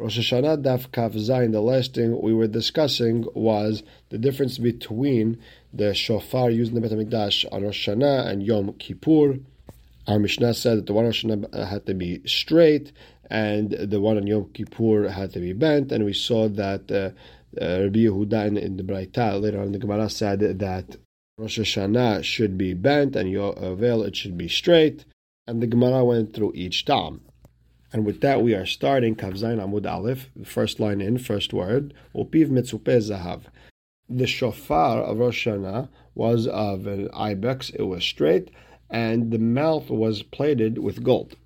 Rosh Hashanah Daf Kaf Zayin, the last thing we were discussing was the difference between the shofar used in the Beit HaMikdash on Rosh Hashanah and Yom Kippur. Our Mishnah said that the one on Rosh Hashanah had to be straight and the one on Yom Kippur had to be bent, and we saw that uh, uh, Rabbi Yehuda in, in the Braita later on the Gemara said that Rosh Hashanah should be bent and Yom Yovel it should be straight, and the Gemara went through each time. And with that, we are starting Kaf Zayin Amud Aleph, first line in, first word. Upiv mitzupeh zahav. The shofar of Rosh Hashanah was of an ibex. It was straight, and the mouth was plated with gold.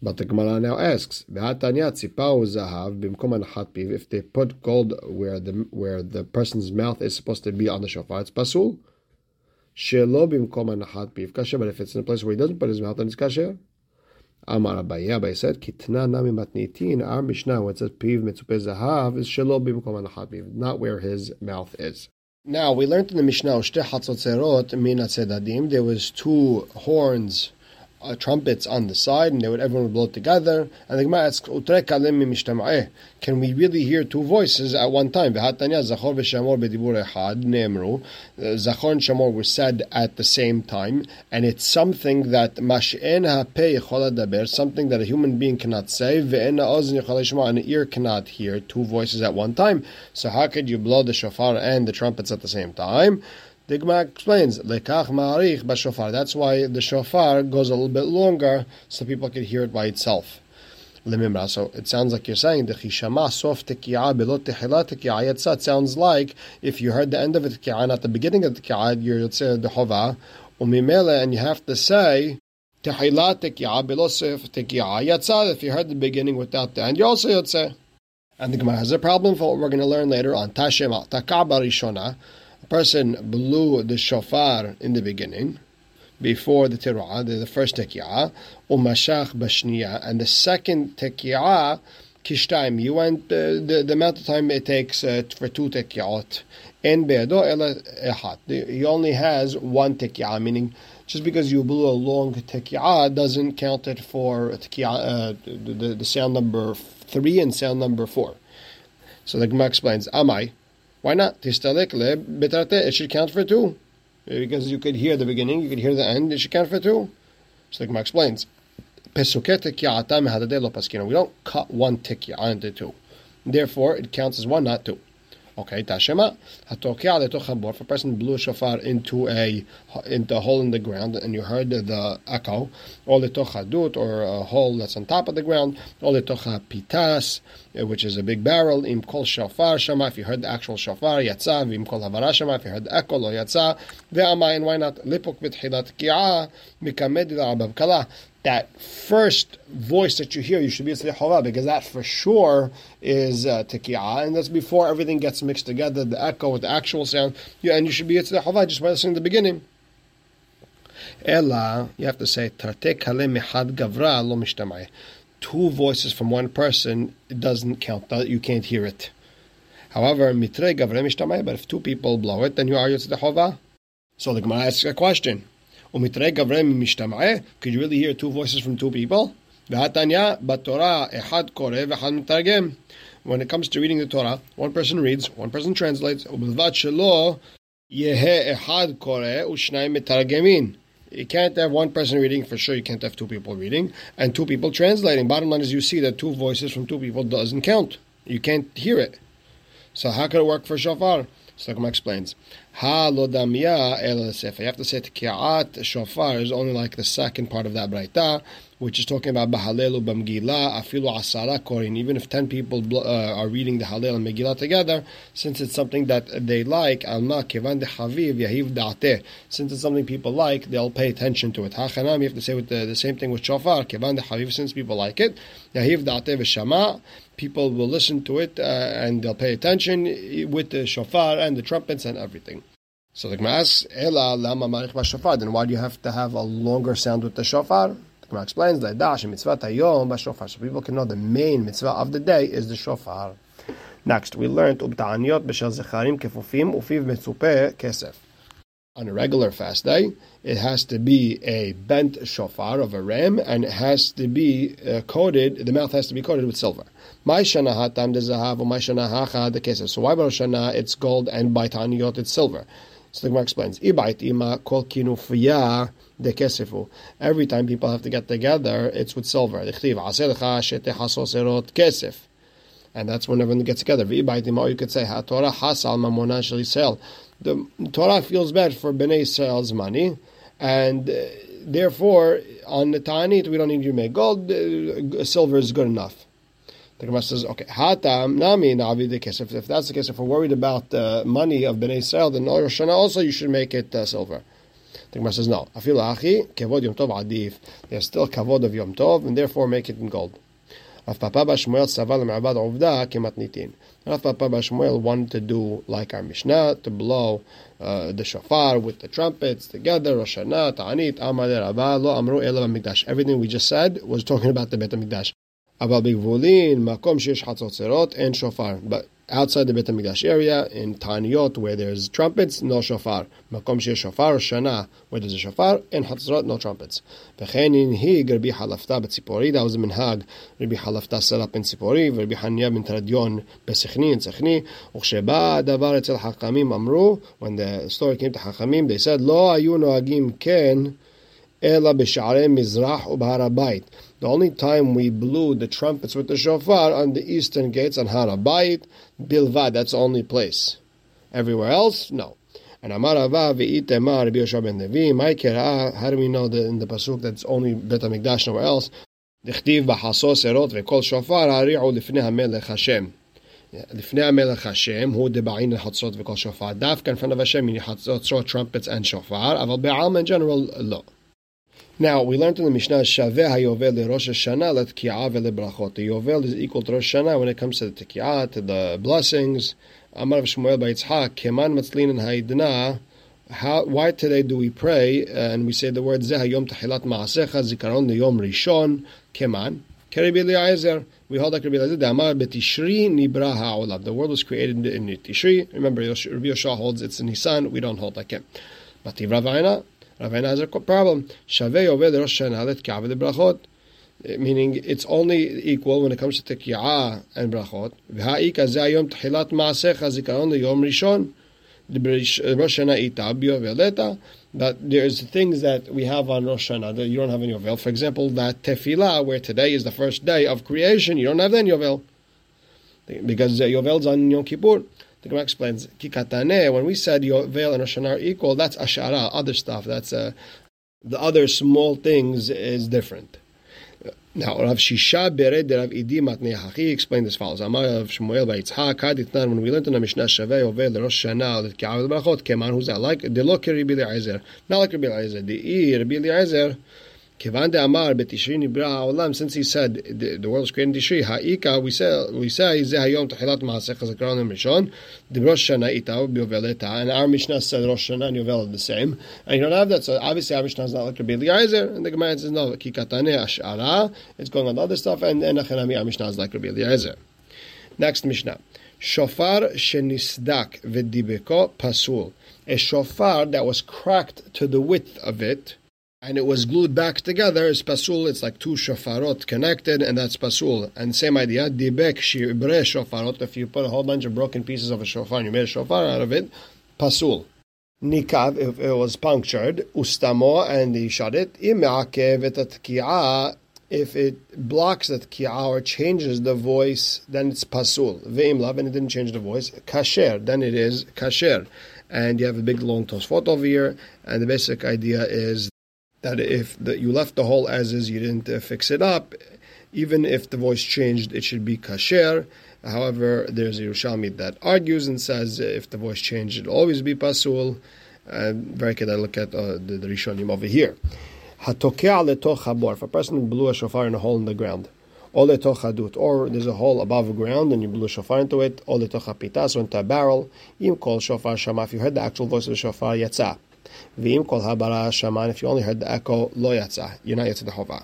But the Gemara now asks, zahav If they put gold where the where the person's mouth is supposed to be on the shofar, it's pasul. But if it's in a place where he doesn't put his mouth, then it's kasher. Amar Abaye, Abaye said, Kitna nami matnitin, our Mishnah, when it says piv mitzupe zahav, is shelo bimkom not where his mouth is. Now, we learned in the Mishnah, there was two horns uh, trumpets on the side, and they would everyone would blow together. And the Gemara asks, "Can we really hear two voices at one time?" Zachor uh, and Shamor were said at the same time, and it's something that something that a human being cannot say, and an ear cannot hear two voices at one time. So how could you blow the shofar and the trumpets at the same time? The Gemara explains, Lekach ma'arich b'shofar. That's why the shofar goes a little bit longer so people can hear it by itself. So it sounds like you're saying the chishama sof tekiah belot tehila tekiah It sounds like if you heard the end of the tekiah, not the beginning of the tekiah, you're yotzeh the hova umimele, and you have to say tehila tekiah belot sof tekiah. If you heard the beginning without the end, you also yotzeh. And the Gemara has a problem for what we're going to learn later on Tashem Takaba Rishona a person blew the shofar in the beginning, before the teruah, the, the first tekiyah, umashach bashniya, and the second tekiyah, kishtaim, you went uh, the, the amount of time it takes uh, for two tekiyot, en be'ado ela ehat. He only has one tekiyah, meaning just because you blew a long tekiyah doesn't count it for tekiyah, uh, the, the sound number three and sound number four. So the Gemara explains, Amai, why not? It should count for two. Uh, because you could hear the beginning, you could hear the end, it should count for two. So the Gemara explains. We don't cut one tikya into two. Therefore, it counts as one, not two. Okay, tashema. If a person blew a shofar into a into a hole in the ground and you heard the echo, or letochadut, or a hole that's on top of the ground, or pitas, eh, which is a big barrel, im kol shofar shama, if you heard the actual shofar, yatsa, im kol havara shama, if you heard the echo, lo yatsa, ve'amayin, why not? Lipuk b'tchilat ki'ah, mikamed kala that first voice that you hear, you should be Tzedechova, because that for sure is uh, and that's before everything gets mixed together, the echo with the actual sound, yeah, and you should be Tzedechova just by listening to the beginning. Ella, you have to say, Tarte kale mihad gavra lo. Two voices from one person, it doesn't count, you can't hear it. However, mitre gavre mishtamai, but if two people blow it, then you are Tzedechova. So the Gemara asks a question. Could you really hear two voices from two people? When it comes to reading the Torah, one person reads, one person translates. You can't have one person reading for sure. You can't have two people reading and two people translating. Bottom line is, you see that two voices from two people doesn't count. You can't hear it. So how could it work for shofar? So explains. Ha lodamia el You have to say tekiat shofar is only like the second part of that braita, which is talking about bahalelu b'mgila afilu asara korin. Even if ten people uh, are reading the halel and megillah together, since it's something that they like, alma kevan haviv yahiv. Since it's something people like, they'll pay attention to it. Hachanam, you have to say with the, the same thing with shofar. Kevan haviv, since people like it, yahiv da'ateh v'shama. People will listen to it uh, and they'll pay attention with the shofar and the trumpets and everything. So the Gemara asks, Ela lama marich shofar. Then why do you have to have a longer sound with the shofar? The Gemara explains that dash mitzvah tayom b'shofar. So people can know the main mitzvah of the day is the shofar. Next, we learned ubta'aniyot b'shel zecharim kefufim ufiv metzupe kesef. on a regular fast day, it has to be a bent shofar of a ram, and it has to be uh, coated. The mouth has to be coated with silver. My shana hatam de zahav, my shana hacha de kesef. So why by Shana it's gold, and by taniyot it's silver? So the Gemara explains, de. Every time people have to get together, it's with silver. And that's when everyone gets together. You could say, The Torah feels bad for Bnei Israel's money, and uh, therefore, on the Ta'anit, we don't need you to make gold, uh, silver is good enough. The Gemara says, okay, hatam nami navi the kesef. If that's the case, if we're worried about the money of Bnei Israel, then Rosh also you should make it uh, silver. The Gemara says, no. Afilu achi, kavod yom tov adif. There's still kavod of yom tov, and therefore make it in gold. Rav Papa Bashmuel Saval Ovda. Rav Papa Bashmuel wanted to do like our Mishnah, to blow uh, the shofar with the trumpets together, Rosh Hashanah, Ta'anit, Amar Rabba, Lo Amru Ela Mikdash. Everything we just said was talking about the Bet HaMikdash. אבל בגבולין, מקום שיש חצוצרות, אין שופר. But outside the Bet HaMikdash area, in Taniyot, where there's trumpets, no shofar. Makom sheyesh shofar, Shana, where there's a shofar, and Hatzrot, no trumpets. וכן הנהיג רבי חלפתא בציפורי, that was a minhag, רבי חלפתא set up in ציפורי, ורבי חניה בן תרדיון בסכני, in סכני, וכשבא הדבר אצל חכמים אמרו, when the story came to חכמים, they said, לא היו נוהגים כן, אלא בשערי מזרח ובהר הבית. The only time we blew the trumpets with the shofar on the eastern gates on Harabait, Bilvad, that's the only place. Everywhere else, no. And Amar Ava ve'itema Rabbi Yoshua ben Levi, Maikera, how do we know that in the Pasuk that's only Bet HaMikdash, nowhere else? דכתיב בחסוס ארות וכל שופר הריעו לפני המלך השם. לפני המלך השם הוא דבעין לחצות וכל שופר. דווקא in front of Hashem, meaning חצוצרות, trumpets and shofar, אבל בעלמא in general, לא. Now, we learned in the Mishnah, Shaveh HaYovel Rosh Hashanah Letki'ah Velebrachot. The Yovel is equal to Rosh Hashanah when it comes to the Teki'ah, to the blessings. Amar of Shmuel Baitzhak, Keman Matzlin and Haidna. How, why today do we pray uh, and we say the word Zeh Hayom Tahilat Ma'asecha Zikaron Yom Rishon Keman? We hold like Rabbi Eliezer. Damar Betishri Nibra Ha'olam. The world was created in Tishri. Remember, Rabbi Yoshua holds it's in Nisan. We don't hold like him. Mativ Ravina. Ravina has a problem. Shavei over Rosh Hashanah let the brachot. Meaning it's only equal when it comes to tekiyah and brachot. V'ha'ika ze hayom tchilat rishon. Rosh Hashanah ita there's things that we have on Rosh Hashanah that you don't have in Yovel. For example, that tefillah, where today is the first day of creation, you don't have that Yovel. Because Yovel's on Yom Kippur. The Gemara explains, Kikatane, when we said Yovel and Rosh are equal, that's Ashara, other stuff. That's uh, the other small things is different. Now, Rav Shisha Bered Rav Idi Matnei Hachi explained as follows. Amar Rav Shmuel Baitzhak Haditnan, when we learned in the Mishnah Shavei Yovel Rosh Hashanah, that Ka'av Brachot, Keman, who's that? Like, the Lo Rabbi Eliezer. Not like Rabbi Eliezer. The I, Rabbi Eliezer, Kivan de Amar betishri nibra ha'olam. Since he said the, the world was created in Tishri, ha'ika we say we say ze hayom techilat maasech hazakaron and rishon. The Rosh Hashanah ita bioveleta, and our Mishnah said Rosh Hashanah and Yovel the same, and you don't have that. So obviously our Mishnah is not like Rabbi Eliezer, and the Gemara says no kikatane ashara. It's going on other stuff, and and Achanami our Mishnah is like Rabbi Eliezer. Next Mishnah. Shofar shenisdak v'dibeko pasul. A shofar that was cracked to the width of it and it was glued back together is pasul. It's like two shofarot connected, and that's pasul. And same idea, dibek shibre shofarot. If you put a whole bunch of broken pieces of a shofar and you made a shofar out of it, pasul. Nikav, if it was punctured, ustamo, and he shut it. Imakev if it blocks the tki'ah or changes the voice, then it's pasul. Ve'im and it didn't change the voice, kasher, then it is kasher. And you have a big long tosfot over here, and the basic idea is that if the, you left the hole as is, you didn't uh, fix it up, even if the voice changed, it should be kasher. However, there's a Yerushalmi that argues and says if the voice changed, it'll always be pasul. Uh, very good. I look at uh, the, the Rishonim over here. If a person blew a shofar in a hole in the ground, or there's a hole above ground and you blew a shofar into it, or into a barrel, you call shofar if you heard the actual voice of the shofar, yatsa. V'im kol habara shaman, if you only heard the echo, lo yatsa, you're not yatsa the hova.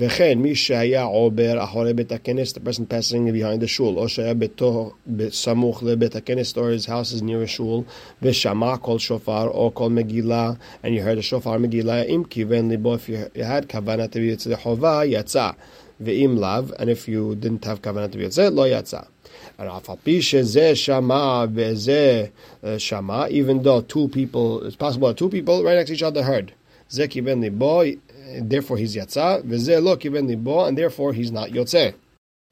וכן, מי שהיה עובר אחורי בית הכנס, the person passing behind the shul, או שהיה בתוך, בסמוך לבית הכנס, or his house is near a shul, ושמע כל שופר או כל מגילה, and you heard a שופר מגילה, אם כיוון ליבו, if you had כוונה תביא יוצא חובה, יצא. ואם לאו, and if you didn't have כוונה תביא יוצא, לא יצא. Uh, shama, even though two people, it's possible that two people right next to each other heard. Ze kiven libo, therefore he's yatsa. Libo, and therefore he's not yotze.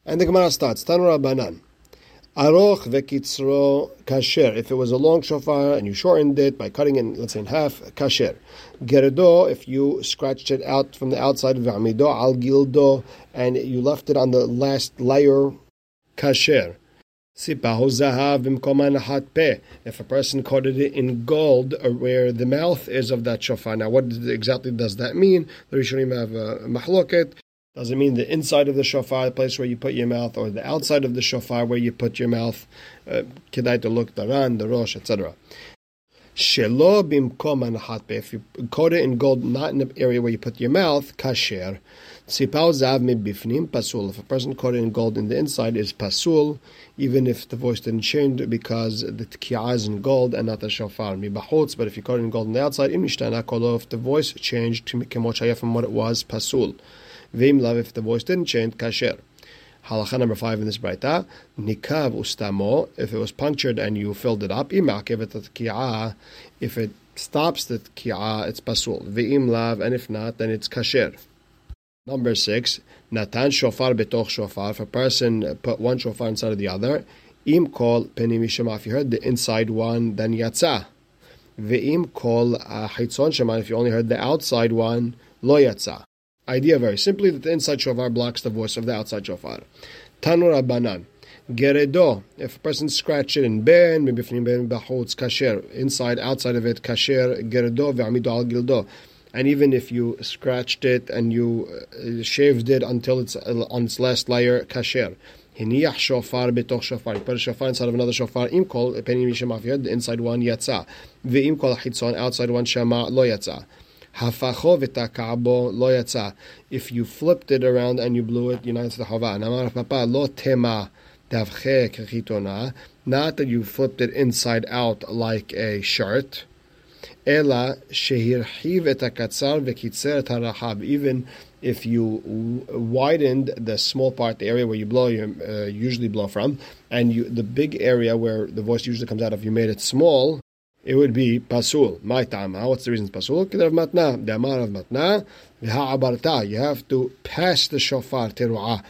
And the Gemara starts, Tanur Rabbanan. Aroch vekitzro kasher. If it was a long shofar and you shortened it by cutting it, let's say in half, kasher. Gerdo, if you scratched it out from the outside of amido al gildo and you left it on the last layer, kasher. If a person coated it in gold uh, where the mouth is of that shofar. Now, what exactly does that mean? The Rishonim have a mahloket. Does it mean the inside of the shofar, the place where you put your mouth, or the outside of the shofar where you put your mouth? Uh, Kedai to look daran, the rosh, etc. Shelo bimkom If you coat it in gold, not in the area where you put your mouth, kasher. Sipal zav bifnim pasul. If a person coated in gold in the inside is pasul, even if the voice didn't change because the tki'ah is in gold and not the shofar. Mibachutz, but if you coated in gold on the outside, im nishtana if the voice changed to kemot from what it was, pasul. Vim lav, if the voice didn't change, kasher. Halacha number five in this braita, nikav ustamo, if it was punctured and you filled it up, imakev et if it stops the tki'ah, it's pasul. V'im lav, and if not, then it's kasher. Number six, Natan shofar betoch shofar. If a person put one shofar inside of the other, im kol penim shema. If you heard the inside one, then yatsa. Ve'im kol hitzon shema. If you only heard the outside one, lo yatsa. Idea very simply that the inside shofar blocks the voice of the outside shofar. Tanur abanan. Geredo, if a person scratched it in ben, mibifnim ben bachutz kasher, inside, outside of it, kasher, geredo ve'amido al gildo and even if you scratched it and you uh, shaved it until it's uh, on its last layer, kasher. Hiniyach shofar betoch shofar. You put a shofar inside of another shofar. Im kol penim yishema. the inside one yatsa. Kol chitzon outside one shema lo yatsa. Hafacho v'takabo lo yatsa. If you flipped it around and you blew it, you know it's the hava. Namar papa lo tema davche kechitona. Not that you flipped it inside out like a shirt Ela shehirhiv et hakatzar v'kitzer et. Even if you widened the small part, the area where you blow, you uh, usually blow from, and you, the big area where the voice usually comes out of, you made it small, it would be pasul. My tama. What's the reason it's pasul? Kedav matna. The amar of matna. V'ha'abarta. You have to pass the shofar teru'ah.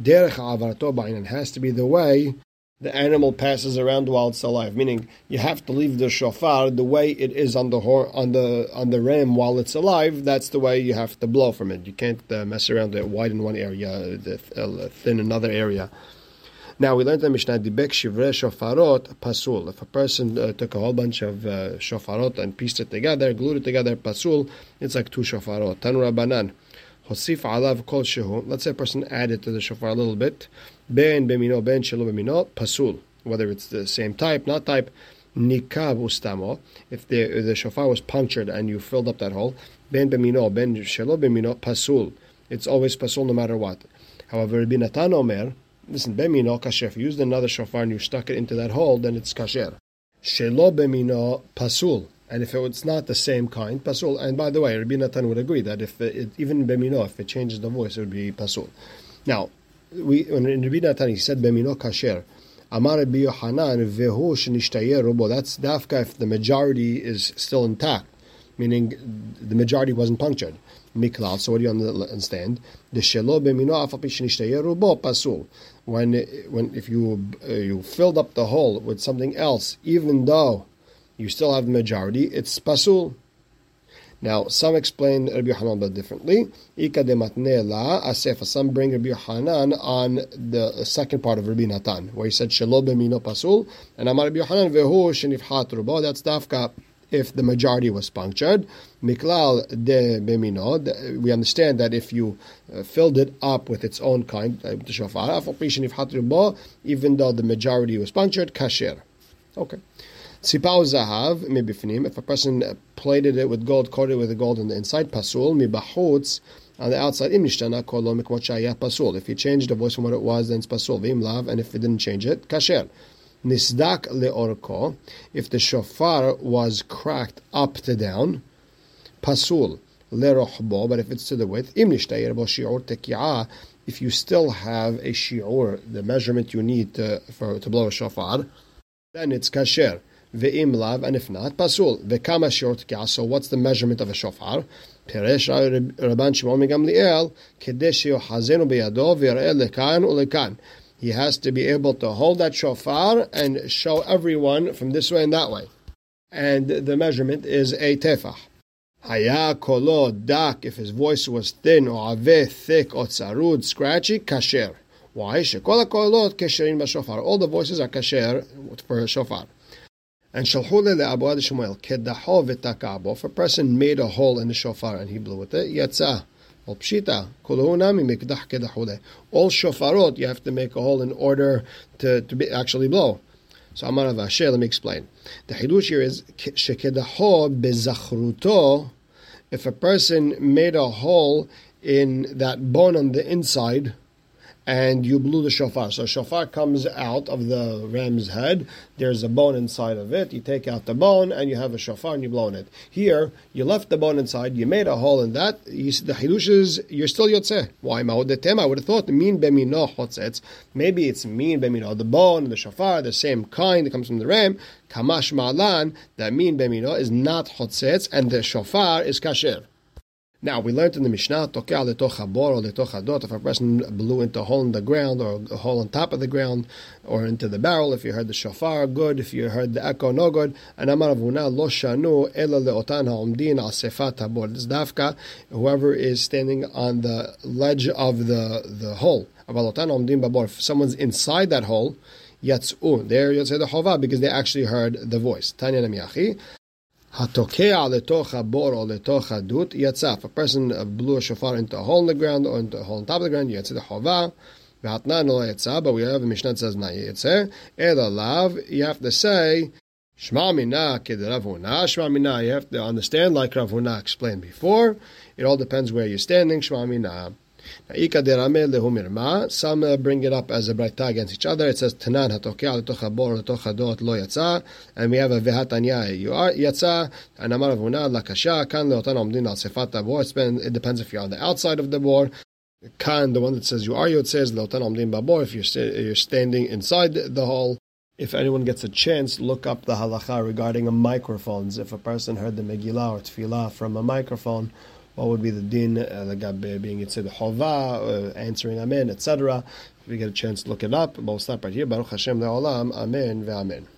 Derech ha'abarto ba'in. It has to be the way the animal passes around while it's alive. Meaning, you have to leave the shofar the way it is on the hor- on the on the ram while it's alive. That's the way you have to blow from it. You can't uh, mess around it, wide in one area, uh, thin another area. Now we learned the Mishnah Dibek Shivre Shofarot Pasul. If a person uh, took a whole bunch of uh, shofarot and pieced it together, glued it together, Pasul, it's like two shofarot. Tanura Banan. Hosif alav kol shehu. Let's say a person added to the shofar a little bit. Ben bemino, ben shelo bemino, pasul. Whether it's the same type, not type. Nikav ustamo. If the, the shofar was punctured and you filled up that hole, ben bemino, ben shelo bemino, pasul. It's always pasul no matter what. However, Rabbi Natan Omer, listen, bemino kasher. If you used another shofar and you stuck it into that hole, then it's kasher. Shelo bemino, pasul. And if it's not the same kind, pasul. And by the way, Rabbi Natan would agree that if it, even bemino, if it changes the voice, it would be pasul. Now, we when Rabbi Natan he said bemino kasher. Amar Rabbi Yohanan vehu shenishtayer robo. That's dafka if the majority is still intact, meaning the majority wasn't punctured. Miklal. So what do you understand? The shelo bemino afapi shenishtayer robo pasul. When when if you uh, you filled up the hole with something else, even though you still have the majority, it's pasul. Now, some explain Rabbi bit differently. Ika de matnela asefa. Some bring Rabbi Yohanan on the second part of Rabbi Natan, where he said shelo b'mino pasul, and Amar Rabbi Yohanan vehu shenifhat rubo. That's dafka if the majority was punctured. Miklal de bemino. We understand that if you uh, filled it up with its own kind, uh, even though the majority was punctured, kasher. Okay. Sipao zahav mibifnim. If a person plated it with gold, coated it with gold on the inside, pasul mibachutz. on the outside, im nishtana kolo pasul. If you change the voice from what it was, then it's pasul. V'im lav, and if it didn't change it, kasher. Nisdak leorko. If the shofar was cracked up to down, pasul lerochbo. But if it's to the width, im nishtayir bo. If you still have a shiur, the measurement you need to, for to blow a shofar, then it's kasher Ve'im lav, and if not, pasul. Ve'kama shiur teki'ah. So what's the measurement of a shofar? פירש רבן שמעון מגמליאל, כדי שיוחזנו בידו ויראה לכאן ולכאן. He has to be able to hold that shofar and show everyone from this way and that way. And the measurement is a tefah. Haya kolo dak, if his voice was thin or ave thick or tsarud, scratchy, kasher. Why? Shekol kolot kesherin b'shofar. All the voices are kasher for a shofar. And shalhule le'abu Shmuel kedaho v'takabo. If a person made a hole in the shofar and he blew with it, yatsa. Well, pshita, mikdah kedahule. All shofarot, you have to make a hole in order to, to be, actually blow. So Amar Avashe, let me explain. The hidush here is. If a person made a hole in that bone on the inside, and you blew the shofar. So shofar comes out of the ram's head. There's a bone inside of it. You take out the bone and you have a shofar and you blow on it. Here, you left the bone inside. You made a hole in that. You, the hidush is you're still yotzeh. Why? Am I would have thought mean bemino chotzetz. Maybe it's mean bemino. The bone and the shofar, the same kind that comes from the ram. Kamash malan. That mean bemino is not chotzetz and the shofar is kasher. Now, we learned in the Mishnah, tokea letocha bor or letocha dot, if a person blew into a hole in the ground or a hole on top of the ground or into the barrel, if you heard the shofar, good, if you heard the echo, no good. And amar avuna lo shanu ela leotan ha'omdin al sefat habor. This dafka, whoever is standing on the ledge of the, the hole, avalotan ha'omdin babor, if someone's inside that hole, yatsu. There you say the chova because they actually heard the voice. Tanya namiyachi. Hatokea letocha bor or letocha dut yatza. If a person uh, blew a shofar into a hole in the ground or into a hole on top of the ground, yatza the chova. V'hatnan lo yatza, but we have a Mishnah that says na yatza. Ela lav, you have to say, Shema mina kid Rav Huna. Shema mina, you have to understand like Rav Huna explained before. It all depends where you're standing. Shema mina. Some uh, bring it up as a braita against each other. It says Tanan lo yatsa, and we have a vehatanya you are yatsa, and amar avuna lakasha kan leotan omdin al sefat. It depends if you're on the outside of the bor. Kan, the one that says you are yot says leotan omdin babor. If you're you're standing inside the hall. If anyone gets a chance, look up the halacha regarding microphones. If a person heard the Megillah or Tefillah from a microphone, what would be the din uh, being the chova, uh, answering amen, etc. If we get a chance to look it up, but we'll stop right here. Baruch Hashem le'olam, amen ve'amen.